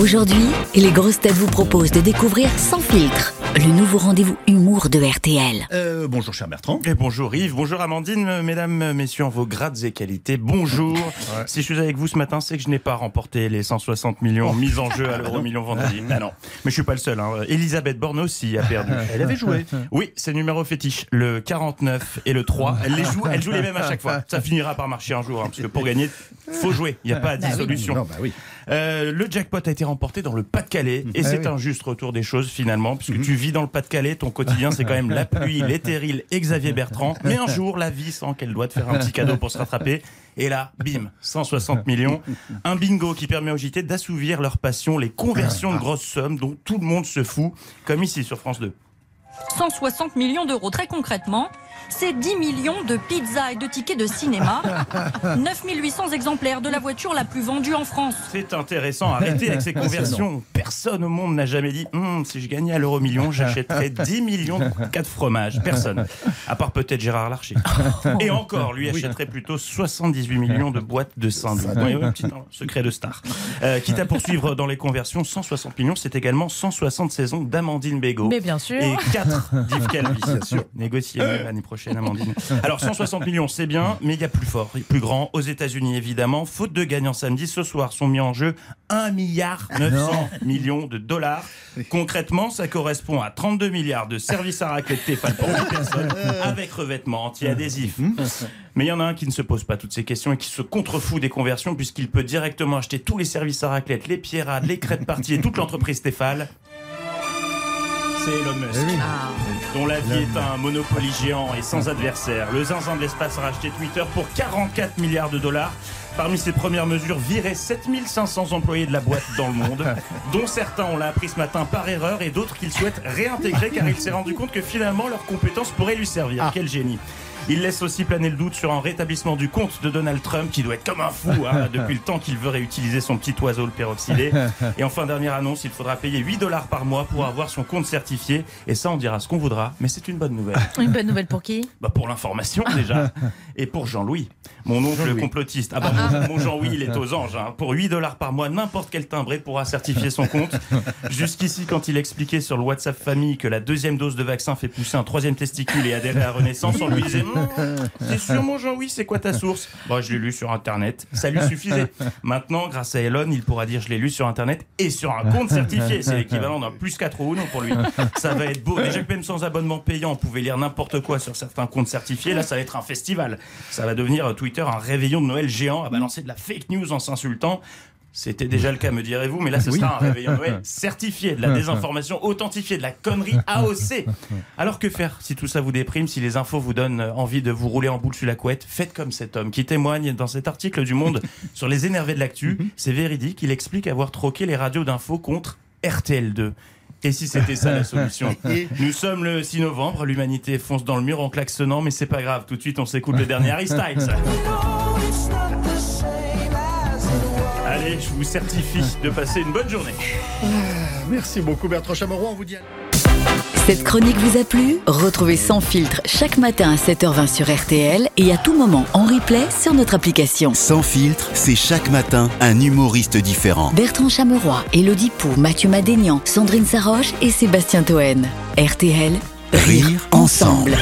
Aujourd'hui, les grosses têtes vous proposent de découvrir Sans filtre, le nouveau rendez-vous humour de RTL. Euh, bonjour cher Bertrand. Et bonjour Yves, bonjour Amandine, mesdames, messieurs, en vos grades et qualités, bonjour. Si je suis avec vous ce matin, c'est que je n'ai pas remporté les 160 millions mis en jeu à l'euro million vendredi. Ah non, mais je suis pas le seul. Hein. Elisabeth Borne aussi a perdu. Elle avait joué. Oui, c'est numéro fétiche, le 49 et le 3. Elle les joue, elle joue les mêmes à chaque fois. Ça finira par marcher un jour, hein, parce que pour gagner, faut jouer. Il n'y a pas de dissolution. Non, bah oui. Euh, le jackpot a été remporté dans le Pas-de-Calais et Ah c'est oui. un juste retour des choses finalement puisque tu vis dans le Pas-de-Calais, ton quotidien c'est quand même la pluie, les terrils et Xavier Bertrand. Mais un jour la vie sent qu'elle doit te faire un petit cadeau pour se rattraper et là, bim, 160 millions. Un bingo qui permet aux JT d'assouvir leur passion, les conversions de grosses sommes dont tout le monde se fout, comme ici sur France 2. 160 millions d'euros. Très concrètement, c'est 10 millions de pizzas et de tickets de cinéma, 9800 exemplaires de la voiture la plus vendue en France. C'est intéressant, arrêtez avec ces conversions. Personne au monde n'a jamais dit Hum, si je gagnais à l'euro million, j'achèterais 10 millions de cas de fromage. Personne. À part peut-être Gérard Larcher. Et encore, lui achèterait plutôt 78 millions de boîtes de sandwichs. Oui, oui, petit secret de star. Euh, quitte à poursuivre dans les conversions, 160 millions, c'est également 160 saisons d'Amandine Bégaud. Mais bien sûr. Et 4 d'Yves Calvi. Bien sûr. Négocier mieux l'année prochaine, Amandine. Alors, 160 millions, c'est bien, mais il y a plus fort, plus grand. Aux États-Unis, évidemment. Faute de gagnants samedi, ce soir sont mis en jeu 1 milliard 900 millions de dollars. Concrètement, ça correspond à 32 milliards de services à raclette Tefal pour 10 personnes avec revêtement anti-adhésif. Mais il y en a un qui ne se pose pas toutes ces questions et qui se contrefout des conversions puisqu'il peut directement acheter tous les services à raclette, les pierrades, les crêtes parties et toute l'entreprise Stéphane. C'est Elon Musk, dont la vie est un monopoly géant et sans adversaire. Le zinzin de l'espace a racheté Twitter pour 44 milliards de dollars. Parmi ses premières mesures, virer 7500 employés de la boîte dans le monde, dont certains, on l'a appris ce matin par erreur, et d'autres qu'il souhaite réintégrer car il s'est rendu compte que finalement leurs compétences pourraient lui servir. Quel génie il laisse aussi planer le doute sur un rétablissement du compte de Donald Trump qui doit être comme un fou hein, depuis le temps qu'il veut réutiliser son petit oiseau le peroxydé. Et enfin, dernière annonce, il faudra payer 8 dollars par mois pour avoir son compte certifié. Et ça, on dira ce qu'on voudra, mais c'est une bonne nouvelle. Une bonne nouvelle pour qui? Bah pour l'information déjà. Et pour Jean-Louis, mon oncle complotiste. Ah bah mon, mon Jean-Louis, il est aux anges. hein. Pour 8 dollars par mois, n'importe quel timbré pourra certifier son compte. Jusqu'ici, quand il expliquait sur le WhatsApp famille que la deuxième dose de vaccin fait pousser un troisième testicule et adhérer à Renaissance, on lui disait Hum, T'es sûr mon Jean-Louis, c'est quoi ta source? Bah je l'ai lu sur internet. Ça lui suffisait. Maintenant, grâce à Elon, il pourra dire je l'ai lu sur internet et sur un compte certifié. C'est l'équivalent d'un plus 4 ou non pour lui. Ça va être beau. Déjà que même sans abonnement payant, on pouvait lire n'importe quoi sur certains comptes certifiés. Là, ça va être un festival. Ça va devenir euh, Twitter un réveillon de Noël géant à balancer de la fake news en s'insultant. C'était déjà le cas, me direz-vous, mais là, ce sera un réveillon de Noël certifié, de la désinformation authentifiée, de la connerie AOC. Alors que faire si tout ça vous déprime, si les infos vous donnent euh, envie de vous rouler en boule sur la couette? Faites comme cet homme qui témoigne dans cet article du Monde sur les énervés de l'actu. C'est véridique, il explique avoir troqué les radios d'infos contre RTL2. Et si c'était ça la solution Nous sommes le 6 novembre, l'humanité fonce dans le mur en klaxonnant, mais c'est pas grave, tout de suite on s'écoute le dernier Harry Styles. Allez, je vous certifie de passer une bonne journée. Merci beaucoup Bertrand Chameroy. On vous dit à... Cette chronique vous a plu Retrouvez Sans filtre chaque matin à 7h20 sur RTL et à tout moment en replay sur notre application. Sans filtre, c'est chaque matin un humoriste différent. Bertrand Chameroy, Elodie Pou, Mathieu Madénian, Sandrine Saroche et Sébastien Toen. RTL, Rire ensemble.